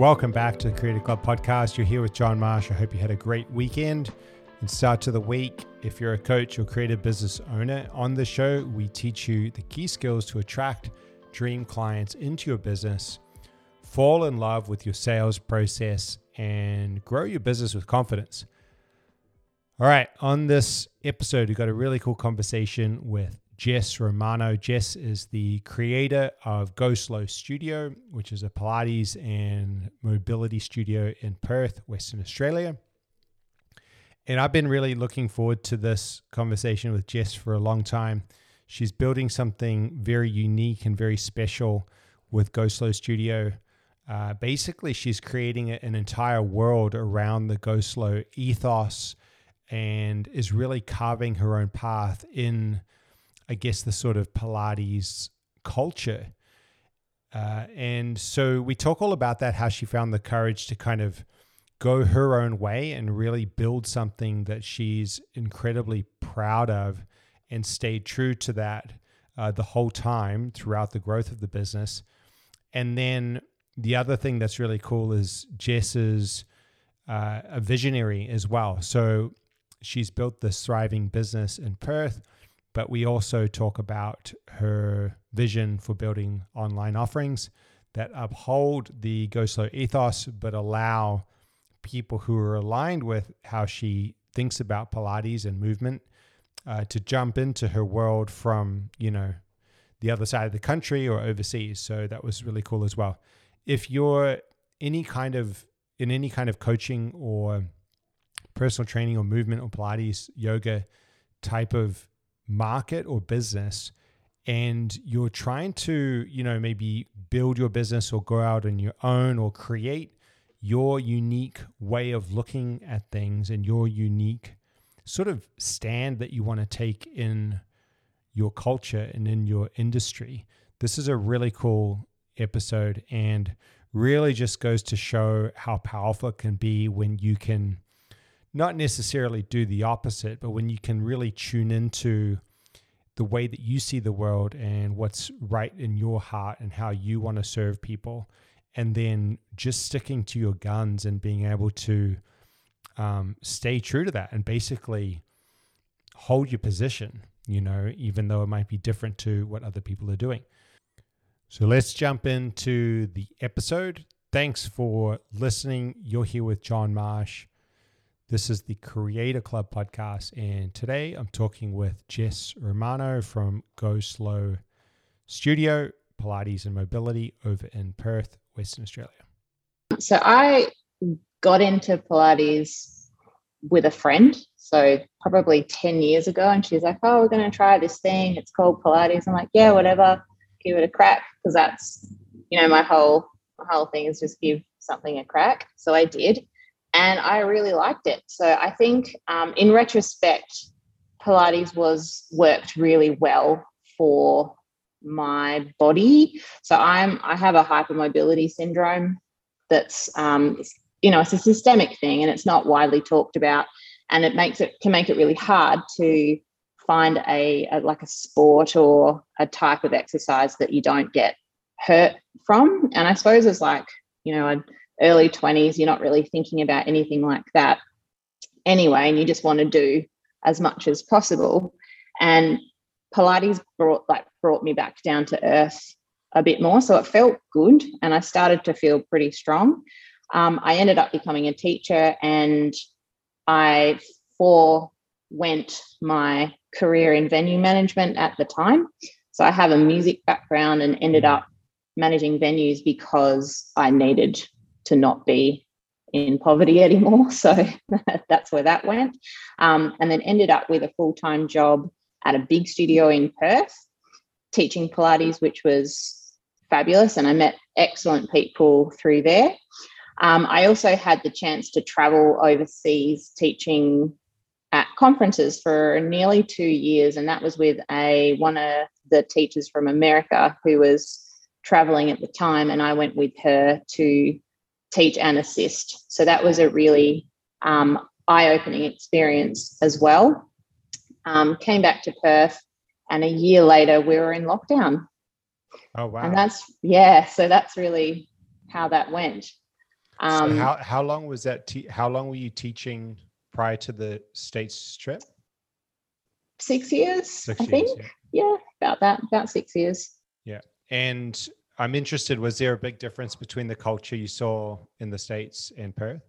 Welcome back to the Creator Club podcast. You're here with John Marsh. I hope you had a great weekend and start to the week. If you're a coach or creative business owner, on the show, we teach you the key skills to attract dream clients into your business, fall in love with your sales process, and grow your business with confidence. All right, on this episode, we got a really cool conversation with Jess Romano. Jess is the creator of Go Slow Studio, which is a Pilates and mobility studio in Perth, Western Australia. And I've been really looking forward to this conversation with Jess for a long time. She's building something very unique and very special with Go Slow Studio. Uh, basically, she's creating an entire world around the Go Slow ethos and is really carving her own path in I guess, the sort of Pilates culture. Uh, and so we talk all about that, how she found the courage to kind of go her own way and really build something that she's incredibly proud of and stayed true to that uh, the whole time throughout the growth of the business. And then the other thing that's really cool is Jess is uh, a visionary as well. So she's built this thriving business in Perth but we also talk about her vision for building online offerings that uphold the Go Slow ethos, but allow people who are aligned with how she thinks about Pilates and movement uh, to jump into her world from, you know, the other side of the country or overseas. So that was really cool as well. If you're any kind of in any kind of coaching or personal training or movement or Pilates, yoga type of market or business and you're trying to, you know, maybe build your business or go out on your own or create your unique way of looking at things and your unique sort of stand that you want to take in your culture and in your industry. This is a really cool episode and really just goes to show how powerful it can be when you can not necessarily do the opposite, but when you can really tune into the way that you see the world and what's right in your heart and how you want to serve people, and then just sticking to your guns and being able to um, stay true to that and basically hold your position, you know, even though it might be different to what other people are doing. So let's jump into the episode. Thanks for listening. You're here with John Marsh. This is the Creator Club podcast, and today I'm talking with Jess Romano from Go Slow Studio, Pilates and Mobility over in Perth, Western Australia. So I got into Pilates with a friend, so probably 10 years ago, and she's like, Oh, we're going to try this thing. It's called Pilates. I'm like, Yeah, whatever, give it a crack, because that's, you know, my whole, my whole thing is just give something a crack. So I did and I really liked it. So I think, um, in retrospect, Pilates was worked really well for my body. So I'm I have a hypermobility syndrome. That's um, you know it's a systemic thing and it's not widely talked about, and it makes it can make it really hard to find a, a like a sport or a type of exercise that you don't get hurt from. And I suppose it's like you know a early 20s, you're not really thinking about anything like that anyway, and you just want to do as much as possible. And Pilates brought like brought me back down to earth a bit more. So it felt good and I started to feel pretty strong. Um, I ended up becoming a teacher and I forewent my career in venue management at the time. So I have a music background and ended up managing venues because I needed to not be in poverty anymore. So that's where that went. Um, and then ended up with a full time job at a big studio in Perth, teaching Pilates, which was fabulous. And I met excellent people through there. Um, I also had the chance to travel overseas teaching at conferences for nearly two years, and that was with a one of the teachers from America who was traveling at the time, and I went with her to teach and assist. So that was a really um, eye opening experience as well. Um, came back to Perth, and a year later, we were in lockdown. Oh, wow. And that's, yeah, so that's really how that went. Um, so how how long was that? Te- how long were you teaching prior to the states trip? Six years, Six I years, think. yeah. Yeah, about that, about six years. Yeah. And I'm interested. Was there a big difference between the culture you saw in the states and Perth?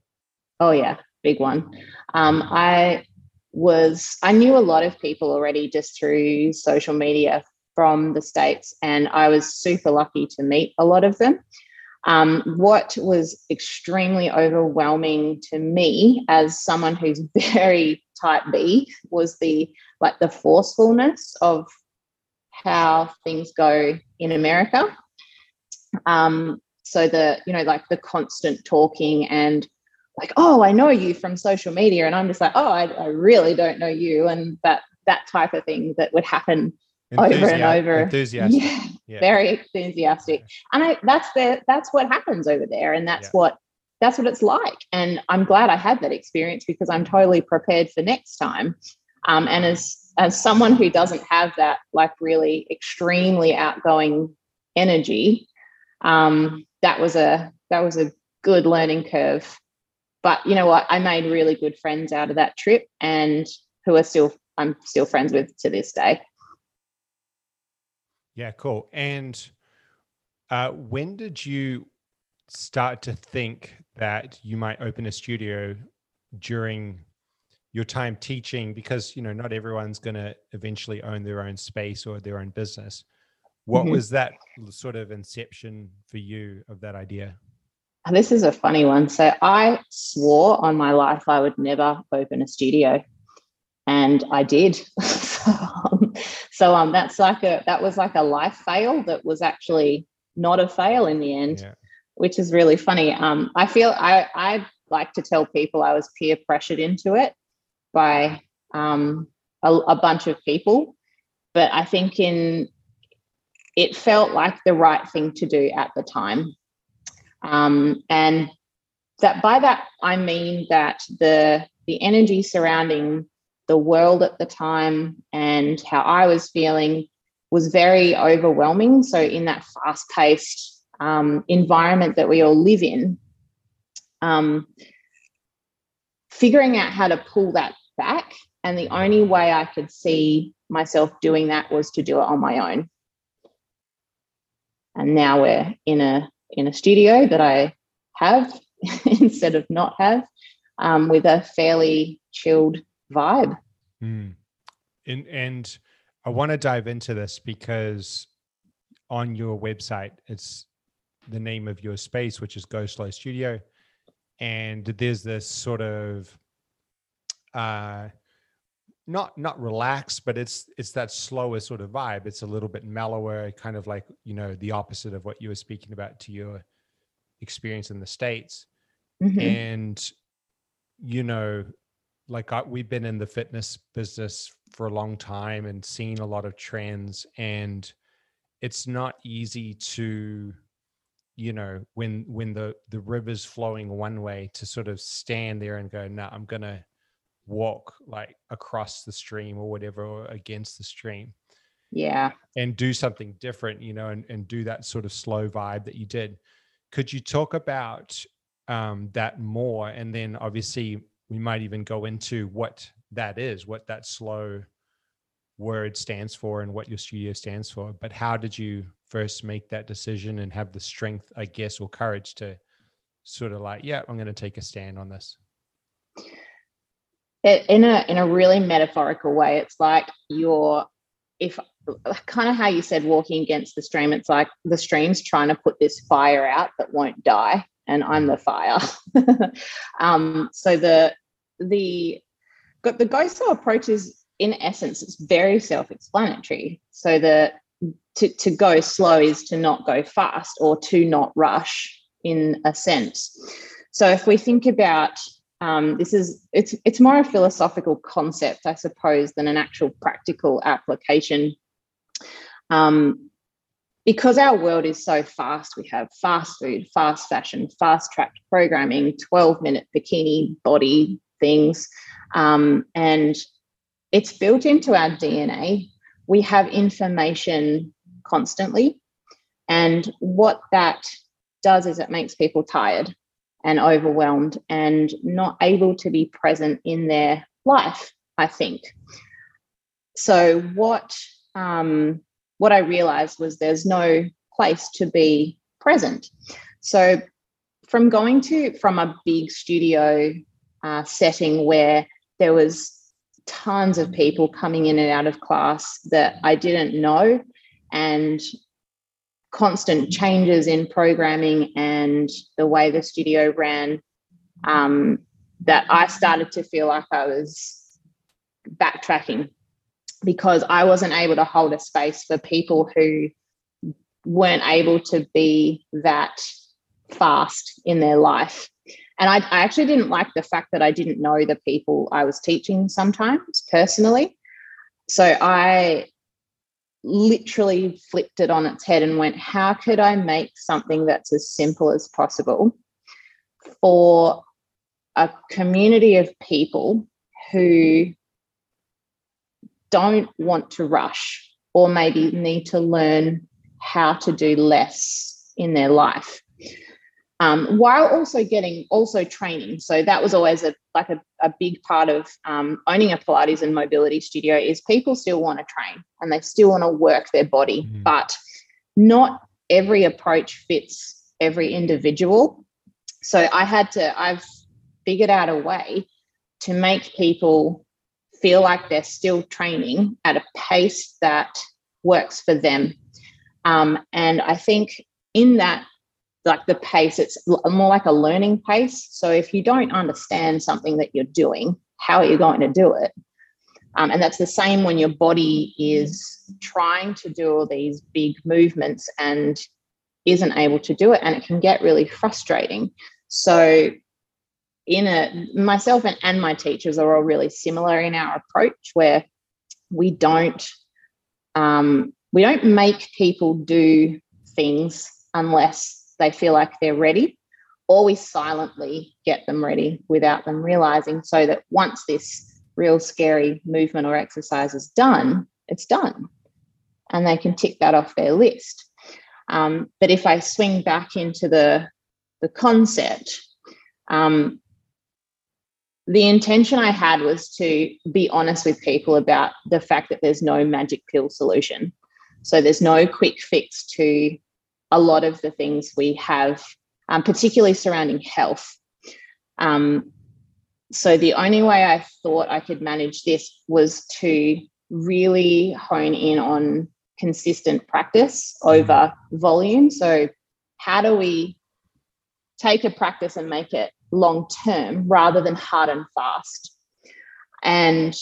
Oh yeah, big one. Um, I was I knew a lot of people already just through social media from the states, and I was super lucky to meet a lot of them. Um, what was extremely overwhelming to me as someone who's very type B was the like the forcefulness of how things go in America. Um, so the you know like the constant talking and like oh I know you from social media and I'm just like oh I, I really don't know you and that that type of thing that would happen over and over. Enthusiastic. Yeah, Yeah. very enthusiastic. And I that's the that's what happens over there. And that's Yeah. what that's what it's like. And I'm glad I had that experience because I'm totally prepared for next time. Um, and as as someone who doesn't have that like really extremely outgoing energy, um, that was a that was a good learning curve. But you know what? I made really good friends out of that trip and who are still I'm still friends with to this day. Yeah, cool. And uh, when did you start to think that you might open a studio during your time teaching? Because you know, not everyone's going to eventually own their own space or their own business. What Mhm. was that sort of inception for you of that idea? This is a funny one. So I swore on my life I would never open a studio, and I did. so, um, so um, that's like a that was like a life fail that was actually not a fail in the end, Yeah. which is really funny. Um, I feel I I like to tell people I was peer pressured into it by um, a, a bunch of people, but I think in it felt like the right thing to do at the time. Um, and that by that I mean that the the energy surrounding the world at the time and how I was feeling was very overwhelming. So in that fast-paced um, environment that we all live in, um, figuring out how to pull that back, and the only way I could see myself doing that was to do it on my own. And now we're in a in a studio that I have instead of not have, um, with a fairly chilled vibe. Mm. And and I want to dive into this because on your website, it's the name of your space, which is Go Slow Studio, and there's this sort of uh not not relaxed but it's it's that slower sort of vibe it's a little bit mellower kind of like you know the opposite of what you were speaking about to your experience in the states Mhm. and you know like I, we've been in the fitness business for a long time and seen a lot of trends and it's not easy to you know when when the the river's flowing one way to sort of stand there and go no i'm gonna walk like across the stream or whatever or against the stream Yeah. and do something different, you know, and, and do that sort of slow vibe that you did. Could you talk about um, that more? And then obviously we might even go into what that is, what that slow word stands for and what your studio stands for. But how did you first make that decision and have the strength, I guess, or courage to sort of like, yeah, I'm going to take a stand on this? It, in a in a really metaphorical way, it's like you're if kind of how you said walking against the stream. It's like the stream's trying to put this fire out that won't die, and I'm the fire. um, so the the the slow approach is in essence it's very self-explanatory. So the to, to go slow is to not go fast or to not rush in a sense. So if we think about um, this is it's it's more a philosophical concept, I suppose, than an actual practical application. Um, because our world is so fast, we have fast food, fast fashion, fast tracked programming, 12 minute bikini body things. Um, and it's built into our DNA. We have information constantly. And what that does is it makes people tired. And overwhelmed and not able to be present in their life, I think. So what um, what I realized was there's no place to be present. So from going to from a big studio uh, setting where there was tons of people coming in and out of class that I didn't know and constant changes in programming and the way the studio ran um, that I started to feel like I was backtracking because I wasn't able to hold a space for people who weren't able to be that fast in their life. And I, I, actually didn't like the fact that I didn't know the people I was teaching sometimes personally. So I literally flipped it on its head and went, how could I make something that's as simple as possible for a community of people who don't want to rush or maybe need to learn how to do less in their life um, while also getting also training so that was always a like a, a big part of um, owning a pilates and mobility studio is people still want to train and they still want to work their body mm-hmm. but not every approach fits every individual so i had to i've figured out a way to make people feel like they're still training at a pace that works for them. Um, and I think in that, like the pace, it's more like a learning pace. So if you don't understand something that you're doing, how are you going to do it? Um, and that's the same when your body is trying to do all these big movements and isn't able to do it. And it can get really frustrating. So in a myself and, and my teachers are all really similar in our approach where we don't um, we don't make people do things unless they feel like they're ready or we silently get them ready without them realizing so that once this real scary movement or exercise is done it's done and they can tick that off their list um, but if i swing back into the the concept um, the intention I had was to be honest with people about the fact that there's no magic pill solution. So there's no quick fix to a lot of the things we have, um, particularly surrounding health. Um, so the only way I thought I could manage this was to really hone in on consistent practice over volume. So how do we take a practice and make it long term rather than hard and fast. And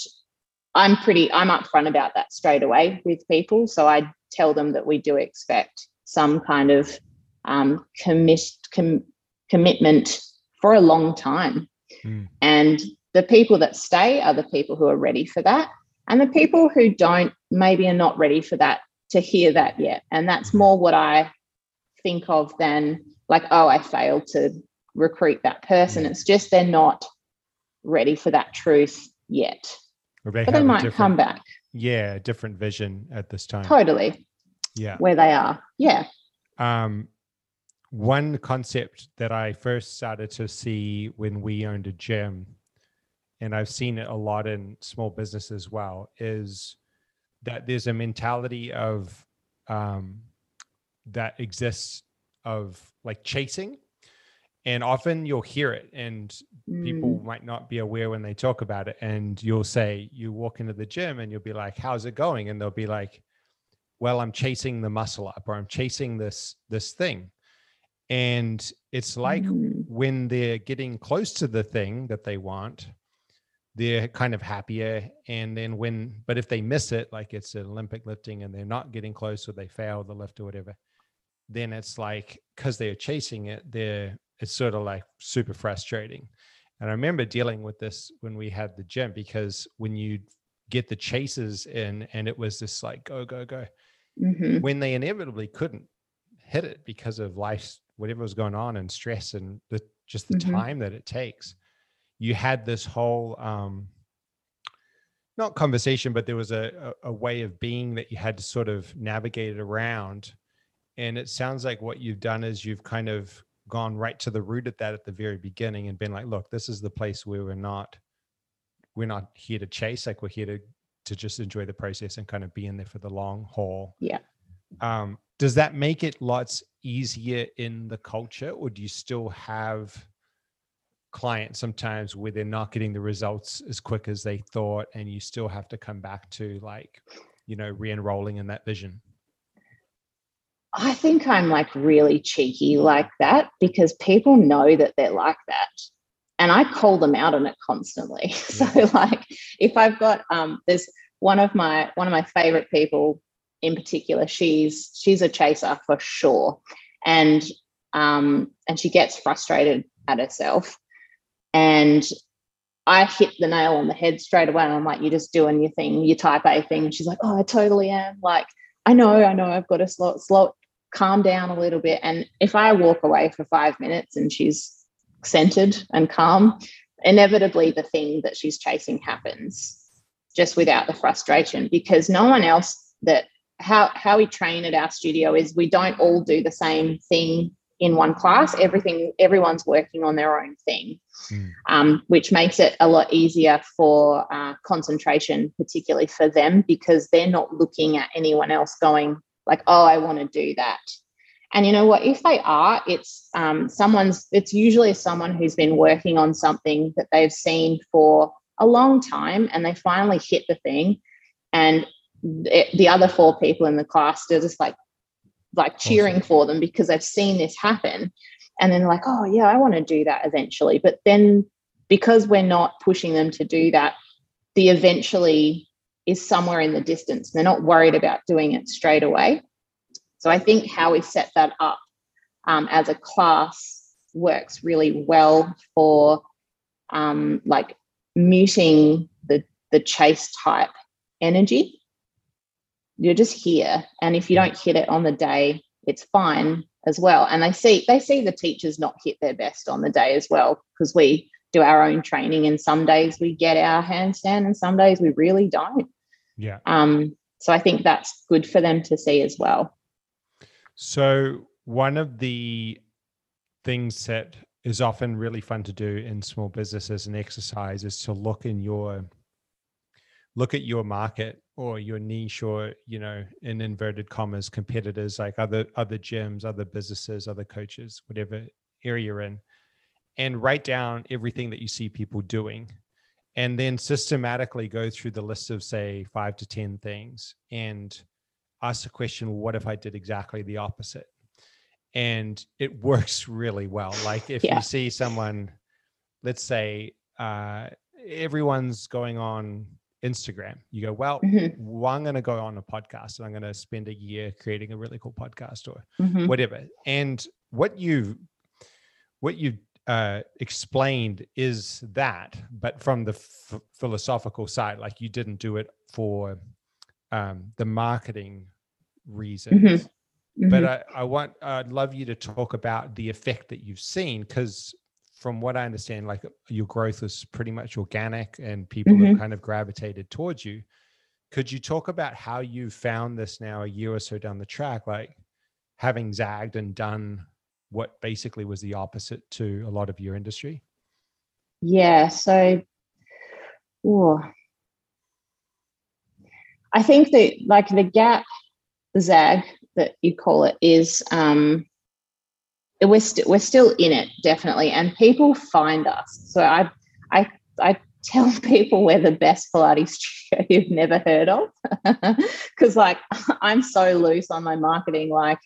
I'm pretty, I'm upfront about that straight away with people. So I tell them that we do expect some kind of um, commit, com- commitment for a long time. Mm. And the people that stay are the people who are ready for that. And the people who don't maybe are not ready for that to hear that yet. And that's more what I think of than like, oh, I failed to recruit that person. It's just they're not ready for that truth yet. They but they might come back. Yeah, different vision at this time. Totally. Yeah. Where they are. Yeah. Um, one concept that I first started to see when we owned a gym, and I've seen it a lot in small business as well, is that there's a mentality of um, that exists of like chasing and often you'll hear it and mm. people might not be aware when they talk about it and you'll say you walk into the gym and you'll be like how's it going and they'll be like well i'm chasing the muscle up or i'm chasing this this thing and it's like mm. when they're getting close to the thing that they want they're kind of happier and then when but if they miss it like it's an olympic lifting and they're not getting close or they fail the lift or whatever then it's like because they're chasing it they're it's sort of like super frustrating. And I remember dealing with this when we had the gym because when you get the chases in and it was this like go, go, go, mm-hmm. when they inevitably couldn't hit it because of life, whatever was going on and stress and the, just the mm-hmm. time that it takes, you had this whole, um, not conversation, but there was a, a, a way of being that you had to sort of navigate it around. And it sounds like what you've done is you've kind of gone right to the root of that at the very beginning and been like, look, this is the place where we're not we're not here to chase, like we're here to to just enjoy the process and kind of be in there for the long haul. Yeah. Um, does that make it lots easier in the culture, or do you still have clients sometimes where they're not getting the results as quick as they thought, and you still have to come back to like, you know, re-enrolling in that vision? I think I'm like really cheeky like that because people know that they're like that. And I call them out on it constantly. So like if I've got um there's one of my one of my favorite people in particular, she's she's a chaser for sure. And um and she gets frustrated at herself. And I hit the nail on the head straight away. And I'm like, you're just doing your thing, your type A thing. And she's like, oh, I totally am. Like, I know, I know, I've got to slow, slow, calm down a little bit. And if I walk away for five minutes and she's centered and calm, inevitably the thing that she's chasing happens just without the frustration because no one else that how how we train at our studio is we don't all do the same thing in one class everything everyone's working on their own thing mm. um, which makes it a lot easier for uh, concentration particularly for them because they're not looking at anyone else going like, oh, I want to do that. And you know what? If they are, it's um, someone's, it's usually someone who's been working on something that they've seen for a long time and they finally hit the thing. And the, the other four people in the class, they're just like, like cheering awesome. for them because they've seen this happen. And then like, oh, yeah, I want to do that eventually. But then because we're not pushing them to do that, the eventually is somewhere in the distance. They're not worried about doing it straight away. So I think how we set that up um, as a class works really well for um, like muting the the chase type energy. You're just here, and if you don't hit it on the day, it's fine as well. And they see they see the teachers not hit their best on the day as well because we do our own training, and some days we get our handstand, and some days we really don't. Yeah. Um, so I think that's good for them to see as well. So one of the things that is often really fun to do in small businesses and exercise is to look in your look at your market or your niche or you know in inverted commas competitors like other other gyms other businesses other coaches whatever area you're in and write down everything that you see people doing. And then systematically go through the list of say five to ten things. And ask the question what if i did exactly the opposite and it works really well like if yeah. you see someone let's say uh, everyone's going on instagram you go well, mm-hmm. well i'm going to go on a podcast and i'm going to spend a year creating a really cool podcast or mm-hmm. whatever and what you what you uh, explained is that, but from the f- philosophical side, like you didn't do it for um, the marketing reasons. Mm-hmm. Mm-hmm. But I, I want, I'd love you to talk about the effect that you've seen because from what I understand, like your growth was pretty much organic and people mm-hmm. have kind of gravitated towards you. Could you talk about how you found this now a year or so down the track, like having zagged and done what basically was the opposite to a lot of your industry? Yeah. So, ooh, I think that like the gap, zag that you call it, is um, we're still we're still in it definitely, and people find us. So I I I tell people we're the best Pilates studio you've never heard of, because like I'm so loose on my marketing, like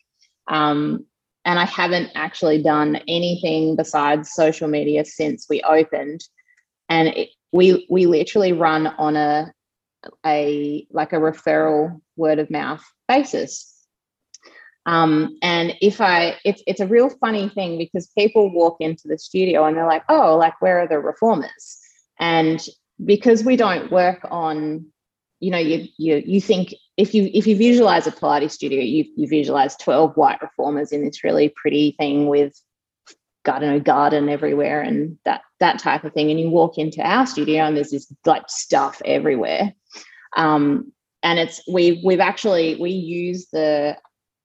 um, and I haven't actually done anything besides social media since we opened. And it, we we literally run on a a like a referral word of mouth basis. Um, and if I, it's it's a real funny thing because people walk into the studio and they're like, oh, like where are the reformers? And because we don't work on you know you you you think if you if you visualize a Pilates studio, you you visualize twelve white reformers in this really pretty thing with garden garden everywhere and that that type of thing. And you walk into our studio and there's this like stuff everywhere. Um, and it's we we've actually we use the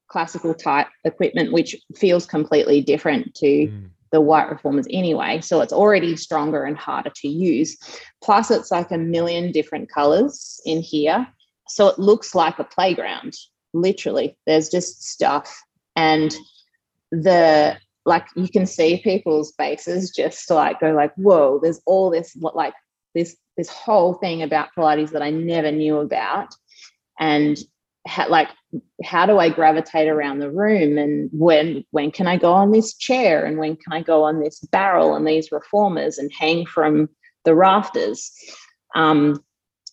classical type equipment, which feels completely different to mm. the white reformers anyway. So it's already stronger and harder to use. Plus, it's like a million different colors in here. So it looks like a playground, literally. There's just stuff. And the like you can see people's faces just like go like, whoa, there's all this like this this whole thing about Pilates that I never knew about. And ha- like how do I gravitate around the room? And when when can I go on this chair? And when can I go on this barrel and these reformers and hang from the rafters? Um,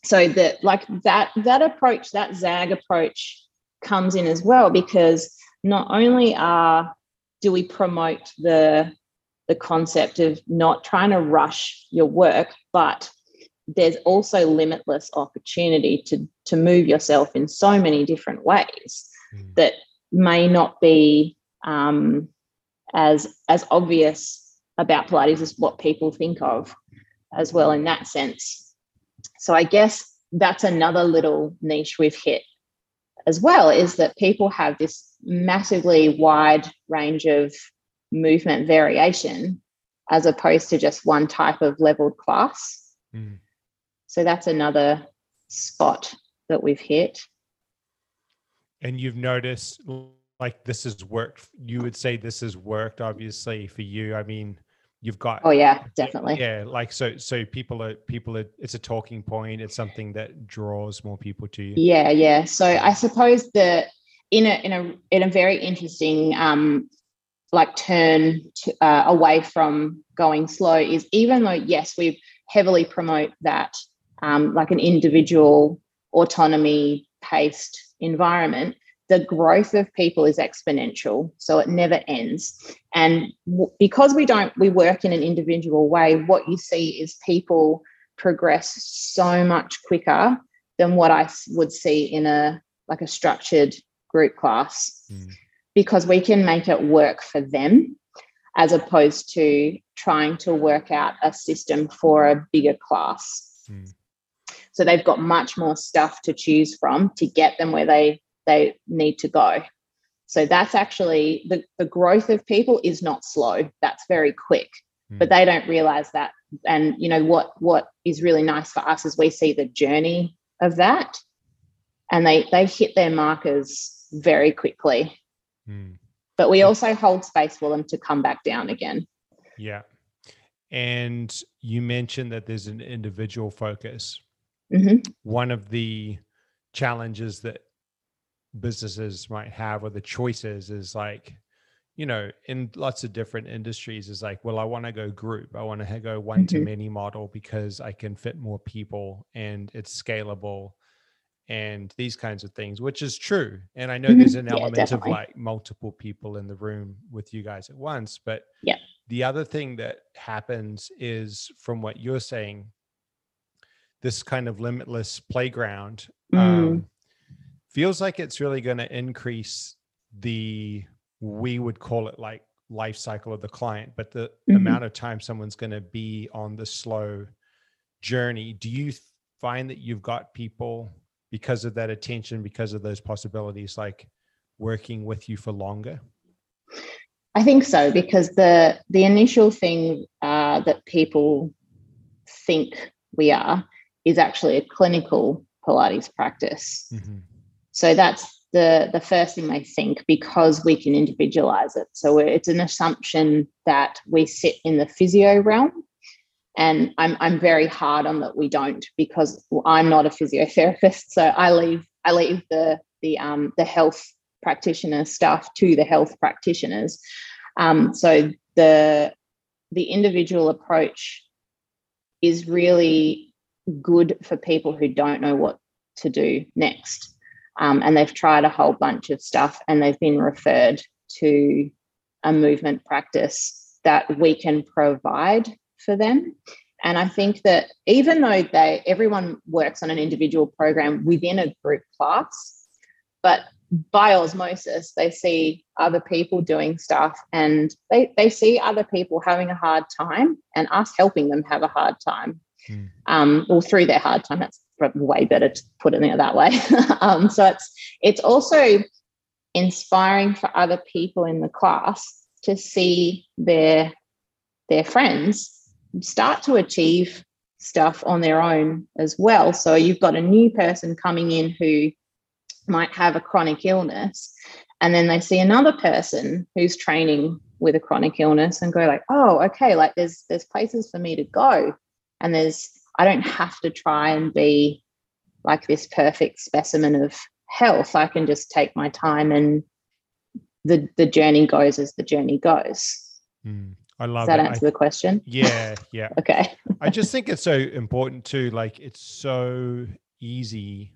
so that like that that approach that zag approach comes in as well because not only are do we promote the the concept of not trying to rush your work but there's also limitless opportunity to to move yourself in so many different ways mm. that may not be um, as as obvious about Pilates as what people think of as well in that sense. So I guess that's another little niche we've hit as well is that people have this massively wide range of movement variation as opposed to just one type of leveled class. Mm. So that's another spot that we've hit. And you've noticed like this has worked. You would say this has worked, obviously, for you. I mean, you've got oh yeah definitely yeah like so so people are people are it's a talking point it's something that draws more people to you yeah yeah so i suppose the in a in a in a very interesting um like turn to, uh, away from going slow is even though yes we heavily promote that um, like an individual autonomy paced environment, the growth of people is exponential. So it never ends. And w- because we don't, we work in an individual way, what you see is people progress so much quicker than what I would see in a like a structured group class mm. because we can make it work for them as opposed to trying to work out a system for a bigger class. Mm. So they've got much more stuff to choose from to get them where they they need to go. So that's actually the, the growth of people is not slow. That's very quick. Mm. But they don't realize that. And you know what what is really nice for us is we see the journey of that and they they hit their markers very quickly. Mm. But we also hold space for them to come back down again. Yeah. And you mentioned that there's an individual focus, Mm-hmm. One of the challenges that businesses might have or the choices is like, you know, in lots of different industries is like, well, I want to go group. I want to go one to mm-hmm. many model because I can fit more people and it's scalable and these kinds of things, which is true. And I know mm-hmm. there's an yeah, element definitely. of like multiple people in the room with you guys at once. But yeah. the other thing that happens is from what you're saying, this kind of limitless playground mm. um, feels like it's really going to increase the we would call it like life cycle of the client but the mm-hmm. amount of time someone's going to be on the slow journey do you find that you've got people because of that attention because of those possibilities like working with you for longer i think so because the the initial thing uh, that people think we are is actually a clinical Pilates practice. Mm-hmm. So that's the the first thing they think because we can individualize it. So it's an assumption that we sit in the physio realm. And I'm I'm very hard on that we don't because I'm not a physiotherapist. So I leave I leave the the um the health practitioner stuff to the health practitioners. Um, so the the individual approach is really good for people who don't know what to do next. Um, and they've tried a whole bunch of stuff and they've been referred to a movement practice that we can provide for them. And I think that even though they everyone works on an individual program within a group class, but by osmosis, they see other people doing stuff and they, they see other people having a hard time and us helping them have a hard time mm. um, or through their hard time. That's way better to put it that way. um, so it's it's also inspiring for other people in the class to see their their friends start to achieve stuff on their own as well. So you've got a new person coming in who might have a chronic illness and then they see another person who's training with a chronic illness and go like, "Oh, okay, like there's there's places for me to go and there's I don't have to try and be like this perfect specimen of health. I can just take my time and the the journey goes as the journey goes. Mm, I love Does that it. answer I, the question? Yeah, yeah. okay. I just think it's so important too. Like it's so easy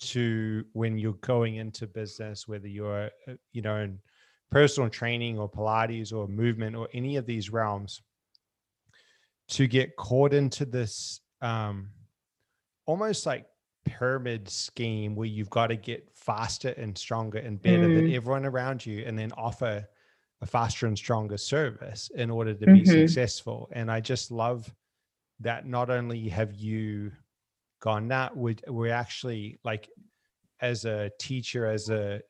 to when you're going into business, whether you're uh, you know in personal training or Pilates or movement or any of these realms, to get caught into this um, almost like pyramid scheme where you've got to get faster and stronger and better mm. than everyone around you and then offer a faster and stronger service in order to be mm-hmm. successful and i just love that not only have you gone that we we're actually like as a teacher as a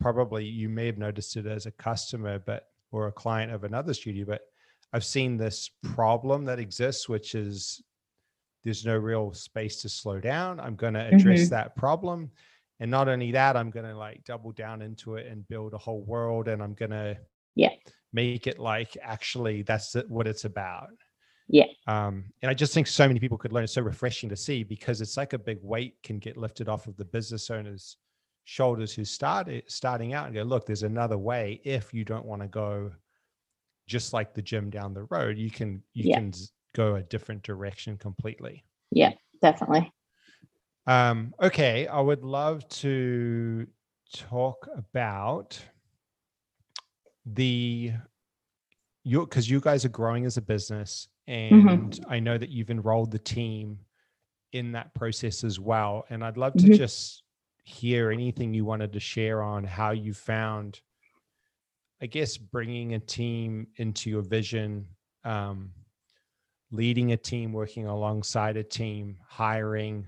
probably you may have noticed it as a customer but or a client of another studio but i've seen this problem that exists which is there's no real space to slow down. I'm going to address mm-hmm. that problem. And not only that, I'm going to like double down into it and build a whole world. And I'm going to yeah make it like actually that's what it's about. Yeah. Um, and I just think so many people could learn. It's so refreshing to see because it's like a big weight can get lifted off of the business owner's shoulders who started starting out and go, look, there's another way if you don't want to go just like the gym down the road. You can you yeah. can go a different direction completely. Yeah, definitely. Um, okay, I would love to talk about the you because you guys are growing as a business, mm-hmm. and mm-hmm. I know that you've enrolled the team in that process as well. And I'd love to mm-hmm. just hear anything you wanted to share on how you found, I guess, bringing a team into your vision. Um, leading a team, working alongside a team, hiring,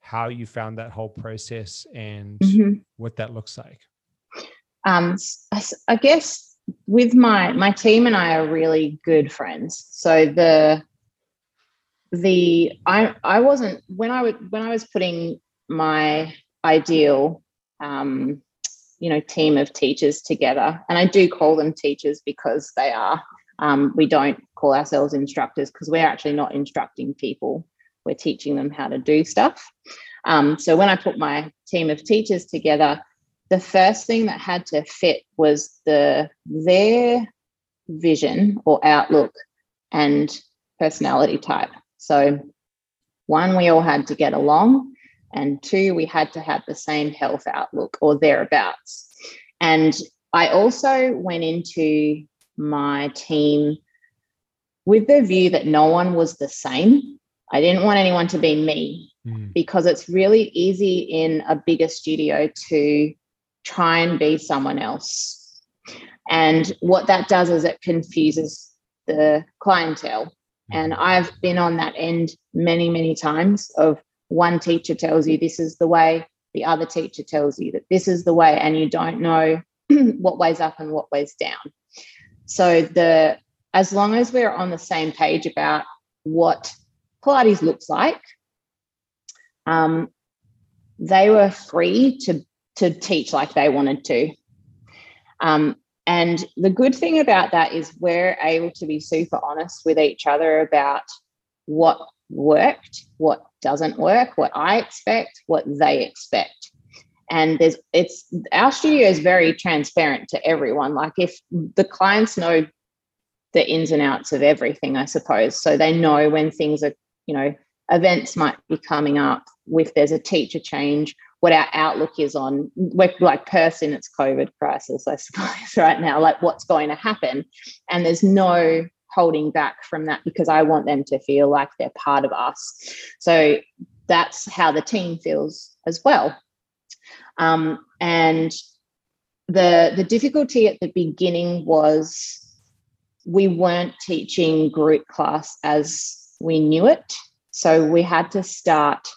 how you found that whole process and mm-hmm. what that looks like. Um, I guess with my my team and I are really good friends. So the the I I wasn't when I would when I was putting my ideal um, you know team of teachers together, and I do call them teachers because they are um, we don't call ourselves instructors because we're actually not instructing people. We're teaching them how to do stuff. Um, so when I put my team of teachers together, the first thing that had to fit was the their vision or outlook and personality type. So one, we all had to get along, and two, we had to have the same health outlook or thereabouts. And I also went into my team with the view that no one was the same. I didn't want anyone to be me mm. because it's really easy in a bigger studio to try and be someone else. And what that does is it confuses the clientele. And I've been on that end many, many times of one teacher tells you this is the way, the other teacher tells you that this is the way, and you don't know what way's up and what way's down. So the as long as we're on the same page about what Pilates looks like, um, they were free to to teach like they wanted to. Um, and the good thing about that is we're able to be super honest with each other about what worked, what doesn't work, what I expect, what they expect. And there's it's our studio is very transparent to everyone. Like if the clients know the ins and outs of everything i suppose. So they know when things are you know events might be coming up if there's a teacher change what our outlook is on like person it's covid crisis i suppose right now like what's going to happen. And there's no holding back from that because i want them to feel like they're part of us. So that's how the team feels as well. Um, and the the difficulty at the beginning was we weren't teaching group class as we knew it. So we had to start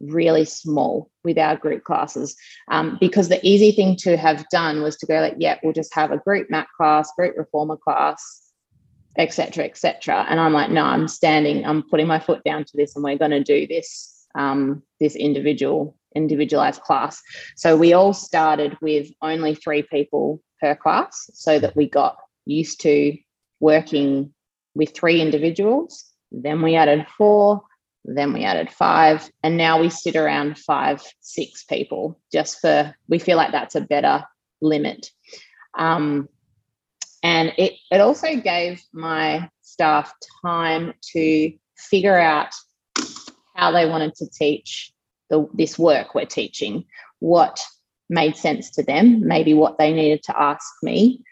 really small with our group classes um, because the easy thing to have done was to go like, yeah, we'll just have a group mat class, group reformer class, etc., etc. And I'm like, no, I'm standing, I'm putting my foot down to this, and we're going to do this um, this individual individualized class. So we all started with only three people per class, so that we got used to working with three individuals. Then we added four, then we added five, and now we sit around five, six people just for, we feel like that's a better limit. Um, and it, it also gave my staff time to figure out how they wanted to teach the, this work we're teaching, what made sense to them, maybe what they needed to ask me,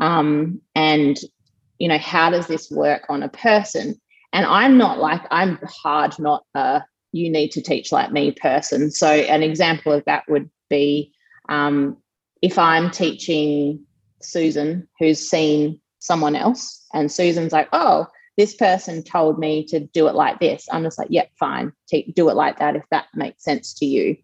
um, and you know how does this work on a person. And I'm not like I'm hard, not a you need to teach like me person. So an example of that would be um, if I'm teaching Susan, who's seen someone else, and Susan's like, oh, this person told me to do it like this. I'm just like, yep, fine, Take, do it like that if that makes sense to you.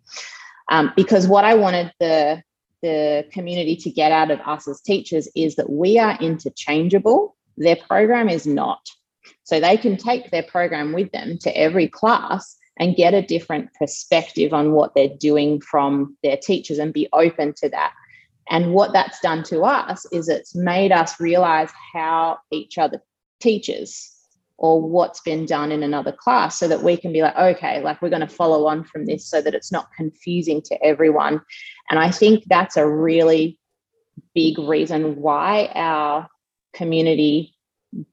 Um, because what I wanted the the community to get out of us as teachers is that we are interchangeable. Their program is not. So they can take their program with them to every class and get a different perspective on what they're doing from their teachers and be open to that. And what that's done to us is it's made us realize how each other teaches or what's been done in another class so that we can be like okay like we're going to follow on from this so that it's not confusing to everyone and i think that's a really big reason why our community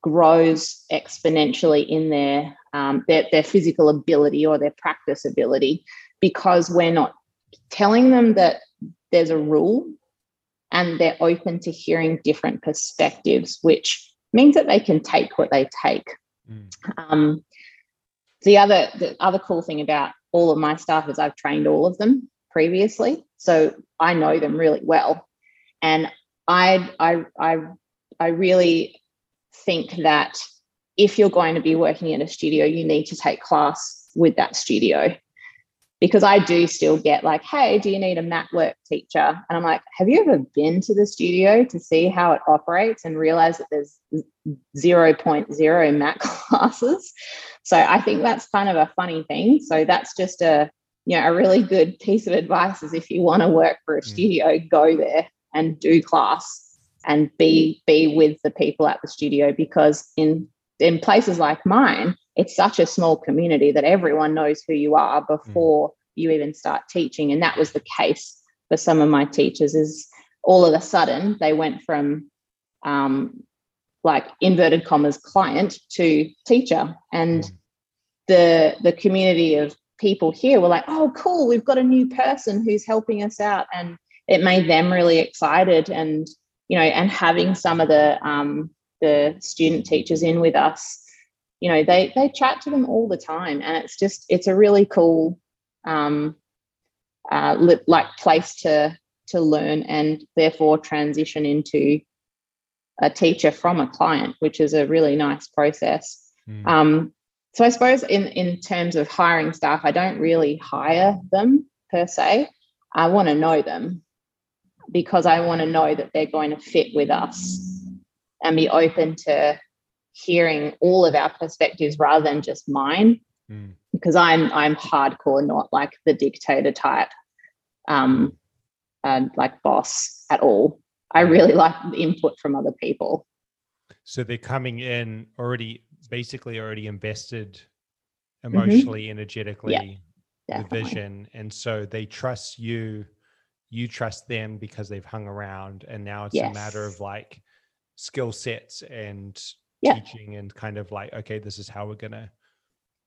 grows exponentially in their um, their, their physical ability or their practice ability because we're not telling them that there's a rule and they're open to hearing different perspectives which means that they can take what they take. Mm. Um, the other the other cool thing about all of my staff is I've trained all of them previously, so I know them really well, and I I I I really think that if you're going to be working in a studio, you need to take class with that studio because I do still get like, hey, do you need a mat work teacher? And I'm like, have you ever been to the studio to see how it operates and realize that there's 0.0 mat classes? So I think that's kind of a funny thing. So that's just a you know a really good piece of advice is if you want to work for a mm. studio, go there and do class and be be with the people at the studio because in in places like mine, it's such a small community that everyone knows who you are before mm. you even start teaching. And that was the case for some of my teachers is all of a sudden they went from um, like inverted commas client to teacher. And mm. the the community of people here were like, oh, cool, we've got a new person who's helping us out. And it made them really excited. And, you know, and having some of the um, the student teachers in with us you know they they chat to them all the time and it's just it's a really cool um uh li- like place to to learn and therefore transition into a teacher from a client which is a really nice process. Mm. um so i suppose in in terms of hiring staff i don't really hire them per se. I want to know them because i want to know that they're going to fit with us and be open to hearing all of our perspectives rather than just mine mm. because i'm i'm hardcore not like the dictator type um and like boss at all i really like the input from other people so they're coming in already basically already invested mm-hmm. emotionally mm-hmm. energetically yeah, the vision and so they trust you you trust them because they've hung around and now it's yes. a matter of like skill sets and yeah. teaching and kind of like okay this is how we're going to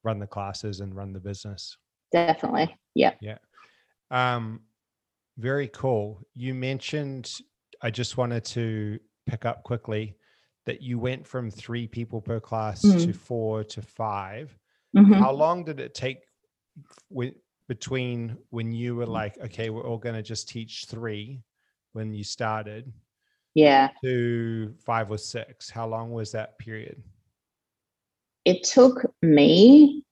run the classes and run the business definitely yeah yeah um very cool you mentioned i just wanted to pick up quickly that you went from three people per class mm-hmm. to four to 5 mm-hmm. how long did it take with, between when you were like okay we're all going to just teach three when you started yeah to five or six how long was that period it took me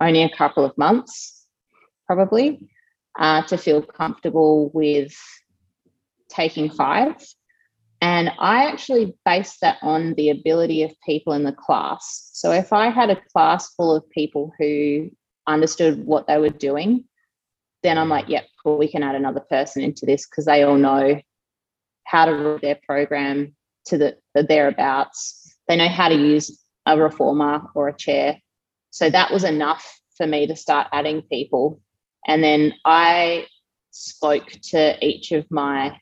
only a couple of months, probably, uh, to feel comfortable with taking five. And I actually based that on the ability of people in the class. So if I had a class full of people who understood what they were doing, then I'm like, yep, cool, we can add another person into this because they all know how to read their program to the, the thereabouts. They know how to use a reformer or a chair. So that was enough for me to start adding people. And then I spoke to each of my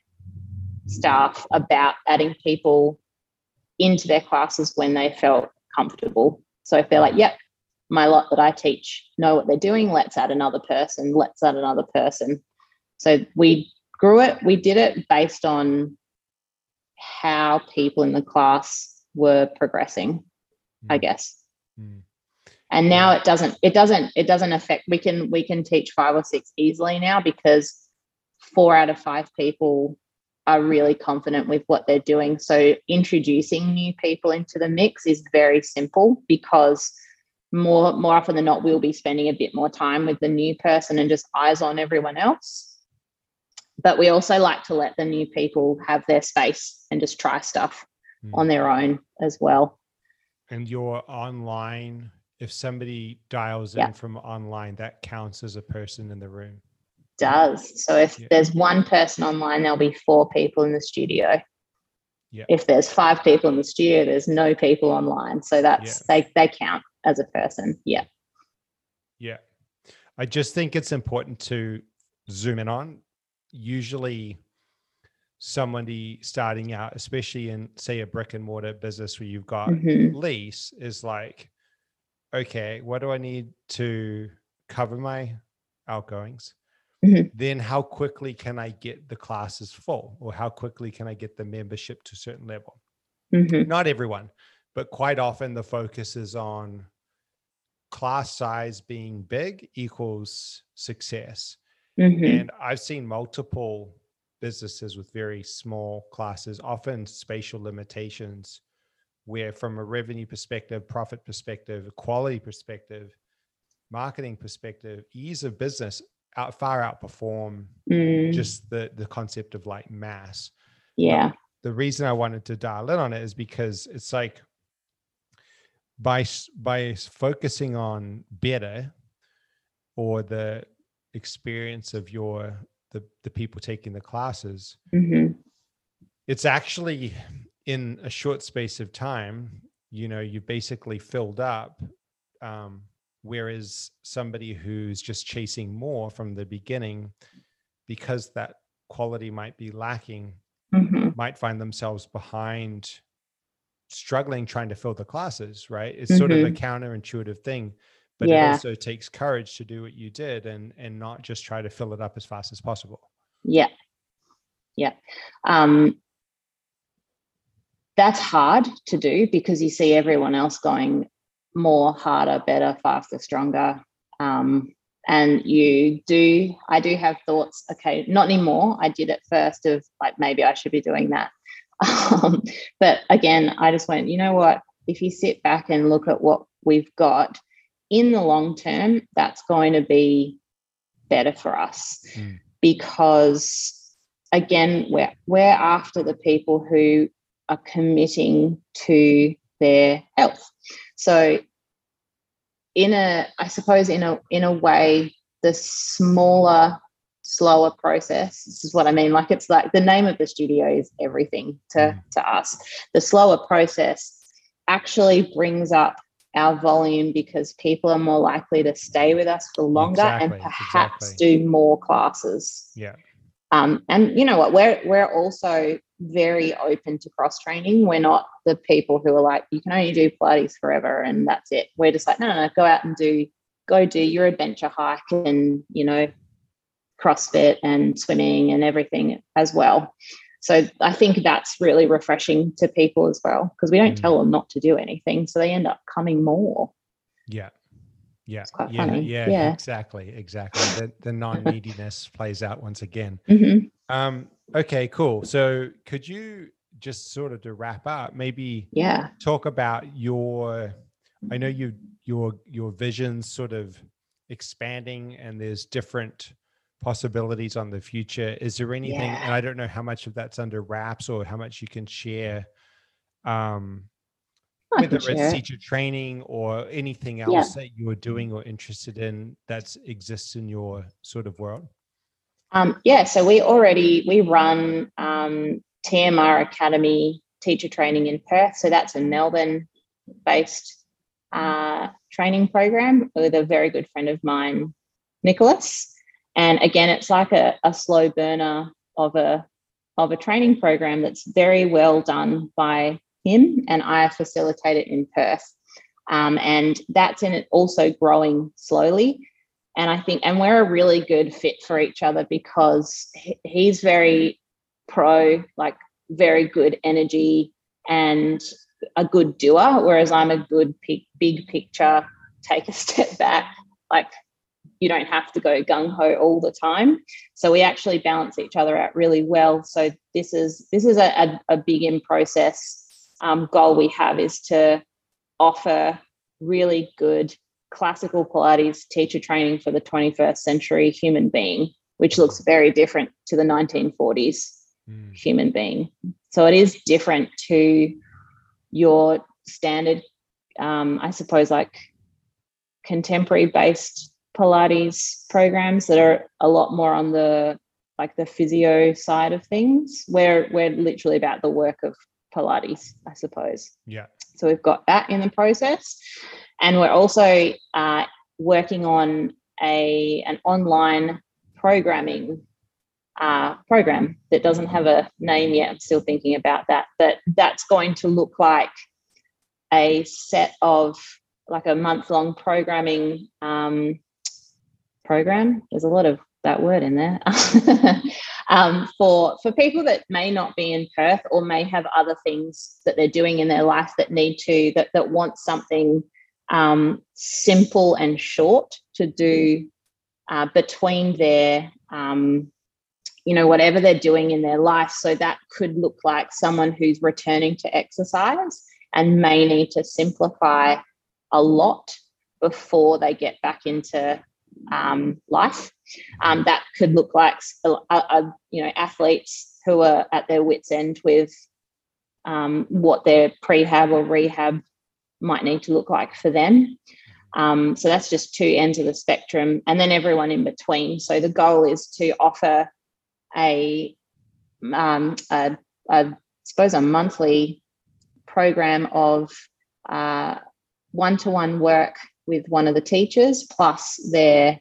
staff about adding people into their classes when they felt comfortable. So if they're like, yep, my lot that I teach know what they're doing, let's add another person, let's add another person. So we grew it, we did it based on how people in the class were progressing, mm. I hmm. guess. Mm. And now it doesn't, it doesn't, it doesn't affect we can we can teach five or six easily now because four out of five people are really confident with what they're doing. So introducing new people into the mix is very simple because more more often than not we'll be spending a bit more time with the new person and just eyes on everyone else. But we also like to let the new people have their space and just try stuff mm. on their own as well. And your online, if somebody dials in from online, that counts as a person in the room does. So if yeah. there's one person online, there'll be four people in the studio. Yeah. If there's five people in the studio, there's no people online. So that's they they count as a person. Yeah. Yeah. I just think it's important to zoom in on. Usually somebody starting out, especially in say a brick and mortar business where you've got mm-hmm. lease, is like, okay, what do I need to cover my outgoings? Mm-hmm. Then how quickly can I get the classes full or how quickly can I get the membership to a certain level? Mm-hmm. Not everyone, but quite often the focus is on class size being big equals success. Mm-hmm. And I've seen multiple businesses with very small classes, often spatial limitations, where from a revenue perspective, profit perspective, quality perspective, marketing perspective, ease of business out far outperform mm. just the the concept of like mass. Yeah. But the reason I wanted to dial in on it is because it's like by by focusing on better or the experience of your the the people taking the classes mm-hmm. it's actually in a short space of time you know you basically filled up um, Whereas somebody who's just chasing more from the beginning, because that quality might be lacking, mm-hmm. might find themselves behind, struggling trying to fill the classes, right? It's mm-hmm. sort of a mm-hmm. counterintuitive thing, but yeah. it also takes courage to do what you did and and not just try to fill it up as fast as possible. Yeah. Yeah. Um that's hard to do because you see everyone else going more, harder, better, faster, stronger. Um, and you do, I do have thoughts, okay, not anymore. I did it first of like, maybe I should be doing that. Um, but again, I just went, you know what? If you sit back and look at what we've got in the long term, that's going to be better for us mm. because again, we're, we're after the people who are committing to their health. So in a, I suppose in a in a way, the smaller, slower process. This is what I mean. Like it's like the name of the studio is everything to, mm. to us. The slower process actually brings up our volume because people are more likely to stay with us for longer exactly, and perhaps exactly. do more classes. Yeah. Um, and you know what? We're we're also very open to cross training. We're not the people who are like, you can only do Pilates forever and that's it. We're just like, no, no, no, go out and do, go do your adventure hike and, you know, CrossFit and swimming and everything as well. So I think that's really refreshing to people as well because we don't mm. tell them not to do anything. So they end up coming more. Yeah. Yeah. Yeah, yeah. Yeah. Exactly. Exactly. The, the non neediness plays out once again. Mm-hmm. Um, okay, cool. So could you just sort of to wrap up, maybe yeah, talk about your I know you your your vision's sort of expanding and there's different possibilities on the future. Is there anything, yeah. and I don't know how much of that's under wraps or how much you can share, um, whether it's teacher training or anything else yeah. that you're doing or interested in that exists in your sort of world? Um, yeah, so we already we run um, TMR Academy teacher training in Perth. So that's a Melbourne based uh, training program with a very good friend of mine, Nicholas. And again, it's like a, a slow burner of a of a training program that's very well done by him, and I facilitate it in Perth. Um, and that's in it also growing slowly. And I think, and we're a really good fit for each other because he's very pro, like very good energy and a good doer, whereas I'm a good big picture, take a step back, like you don't have to go gung ho all the time. So we actually balance each other out really well. So this is this is a, a, big in process um, goal we have is to offer really good classical Pilates teacher training for the 21st century human being, which looks very different to the 1940s mm. human being. So it is different to your standard, um, I suppose, like contemporary based Pilates programs that are a lot more on the like the physio side of things, where we're literally about the work of Pilates, I suppose. Yeah. So we've got that in the process, and we're also uh, working on a an online programming uh, program that doesn't have a name yet. I'm still thinking about that, but that's going to look like a set of like a month long programming um, program. There's a lot of that word in there um, for for people that may not be in Perth or may have other things that they're doing in their life that need to that that want something um, simple and short to do uh, between their um, you know whatever they're doing in their life so that could look like someone who's returning to exercise and may need to simplify a lot before they get back into um, life. Um, that could look like a, you know athletes who are at their wits end with um, what their prehab or rehab might need to look like for them. Um, so that's just two ends of the spectrum, and then everyone in between. So the goal is to offer a, um, a, a I suppose a monthly program of uh, one-to-one work with one of the teachers plus their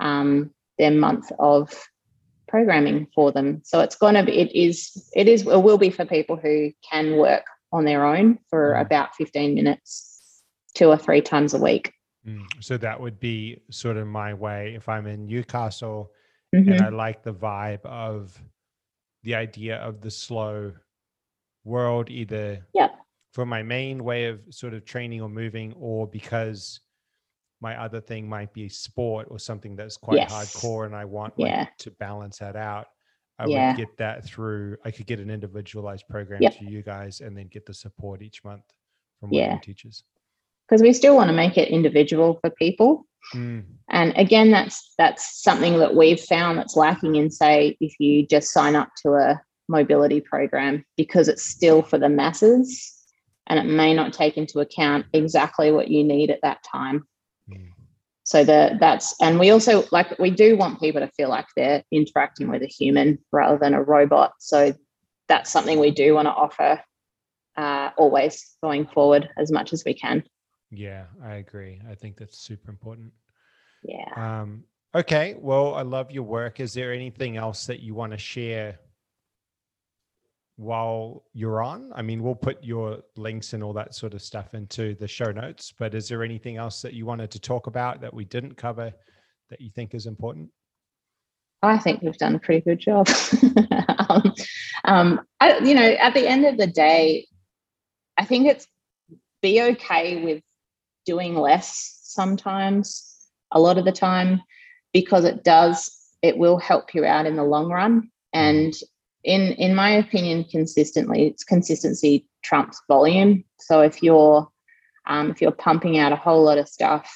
um, their month of programming for them. So it's going to be it is it is it will be for people who can work on their own for mm. about 15 minutes two or three times a week. Mm. So that would be sort of my way if I'm in Newcastle mm-hmm. and I like the vibe of the idea of the slow world either yeah. for my main way of sort of training or moving or because my other thing might be sport or something that's quite yes. hardcore and I want yeah. like, to balance that out. I yeah. would get that through I could get an individualized program yep. to you guys and then get the support each month from yeah. teachers. Because we still want to make it individual for people. Mm. And again, that's that's something that we've found that's lacking in, say, if you just sign up to a mobility program because it's still for the masses and it may not take into account exactly what you need at that time. Mm. So that that's and we also like we do want people to feel like they're interacting with a human rather than a robot. So that's something we do want to offer uh, always going forward as much as we can. Yeah, I agree. I think that's super important. Yeah. Um, okay. Well, I love your work. Is there anything else that you want to share while you're on? I mean, we'll put your links and all that sort of stuff into the show notes, but is there anything else that you wanted to talk about that we didn't cover that you think is important? I think we've done a pretty good job. um, um, I, you know, at the end of the day, I think it's be okay with doing less sometimes, a lot of the time, because it does, it will help you out in the long run. And in in my opinion, consistently, it's consistency trumps volume. So if you're Um, if you're pumping out a whole lot of stuff,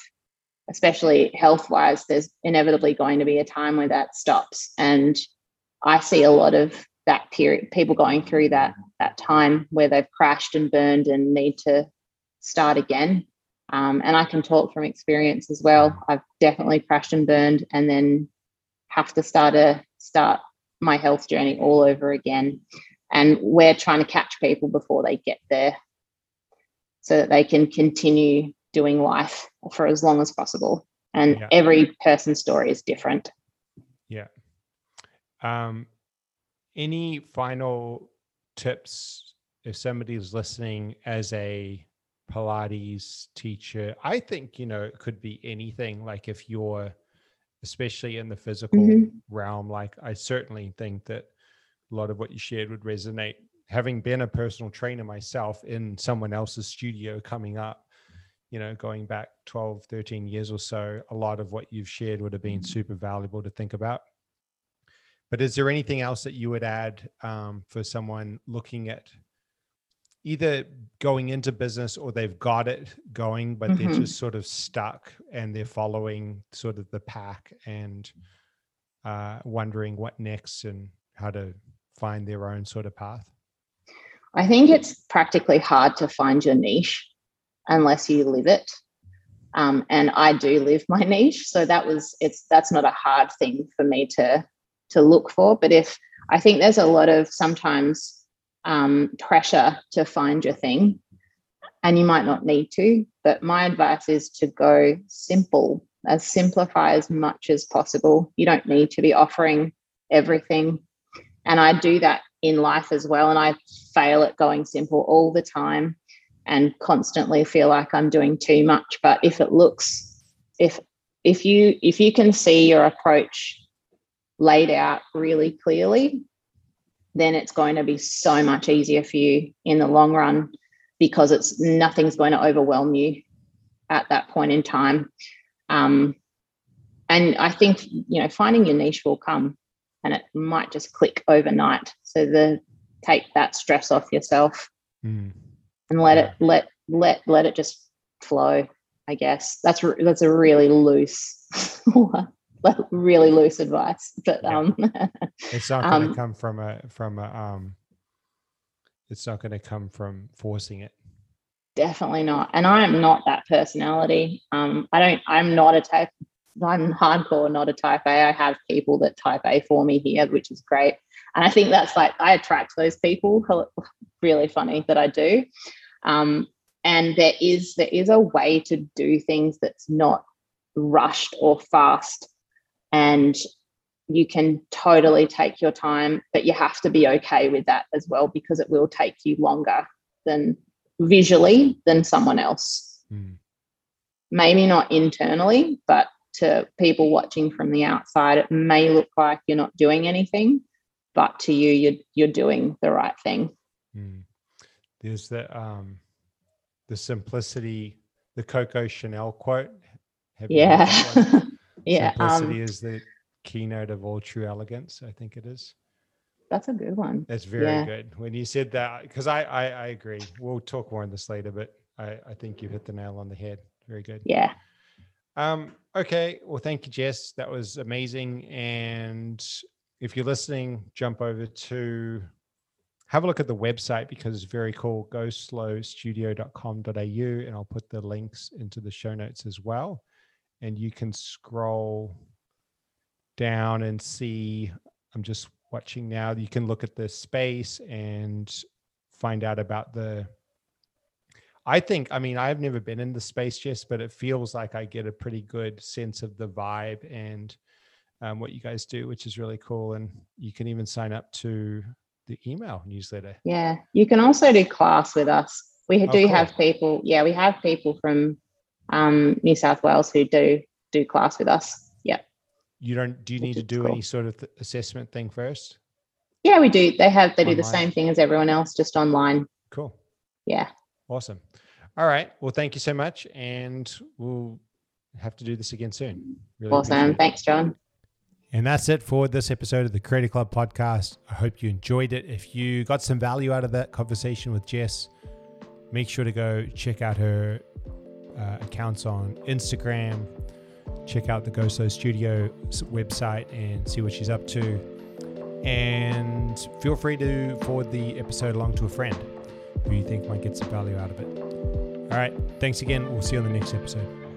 especially health wise, there's inevitably going to be a time where that stops. And I see a lot of that period, people going through that that time where they've crashed and burned and need to start again. Um, and I can talk from experience as well. I've definitely crashed and burned, and then have to start a start my health journey all over again. And we're trying to catch people before they get there, so that they can continue doing life for as long as possible. And yeah. every person's story is different. Yeah. Um, any final tips if somebody's listening as a Pilates teacher? I think, you know, it could be anything. Like if you're, especially in the physical mm-hmm. realm, like I certainly think that a lot of what you shared would resonate. Having been a personal trainer myself in someone else's studio coming up, you know, going back 12, 13 years or so, a lot of what you've shared would have been super valuable to think about. But is there anything else that you would add um, for someone looking at either going into business or they've got it going, but mm-hmm. they're just sort of stuck and they're following sort of the pack and uh, wondering what next and how to find their own sort of path? I think it's practically hard to find your niche unless you live it. Um, and I do live my niche, so that was it's that's not a hard thing for me to to look for. But if I think there's a lot of sometimes um, pressure to find your thing, and you might not need to. But my advice is to go simple, as simplify as much as possible. You don't need to be offering everything. And I do that in life as well. And I fail at going simple all the time and constantly feel like I'm doing too much. But if it looks, if if you if you can see your approach laid out really clearly, then it's going to be so much easier for you in the long run because it's nothing's going to overwhelm you at that point in time. Um, and I think you know finding your niche will come, and it might just click overnight. So the take that stress off yourself mm. and let yeah. it let let let it just flow. I guess that's that's a really loose really loose advice, but yeah. um, it's not going to um, come from a from a um, it's not going to come from forcing it. Definitely not. And I am not that personality. Um, I don't. I'm not a type. I'm hardcore, not a type A. I have people that type A for me here, which is great. And I think that's like I attract those people. Really funny that I do. Um, and there is there is a way to do things that's not rushed or fast and you can totally take your time, but you have to be okay with that as well because it will take you longer than visually than someone else. Mm. Maybe not internally, but to people watching from the outside, it may look like you're not doing anything, but to you, you're you're doing the right thing. Mm. There's the um, the simplicity, the Coco Chanel quote. yeah. yeah simplicity um, is the keynote of all true elegance i think it is. That's a good one. That's very yeah. good. When you said that because I, I, I agree. We'll talk more on this later but i i think you hit the nail on the head. Very good. Yeah. Um okay. Well thank you jess. That was amazing. And if you're listening jump over to have a look at the website because it's very cool. goslowstudio.com.au and i'll put the links into the show notes as well and you can scroll down and see. I'm just watching now. You can look at the space and find out about the. I think, I mean, I've never been in the space Jess, but it feels like I get a pretty good sense of the vibe and um, what you guys do, which is really cool. And you can even sign up to the email newsletter. Yeah. You can also do class with us. We oh, do oh, cool. have people, yeah, we have people from um, New South Wales who do do class with us. Yeah. You don't? Do you need to do cool. any sort of th- assessment thing first? Yeah, we do. They have. They online. do the same thing as everyone else, just online. Cool. Yeah. Awesome. All right. Well, thank you so much, and we'll have to do this again soon. Really awesome. Thanks, John. And that's it for this episode of the Creator Club podcast. I hope you enjoyed it. If you got some value out of that conversation with Jess, make sure to go check out her uh, accounts on Instagram. Check out the Go Studio website and see what she's up to. And feel free to forward the episode along to a friend who you think might get some value out of it. All right. Thanks again. We'll see you on the next episode.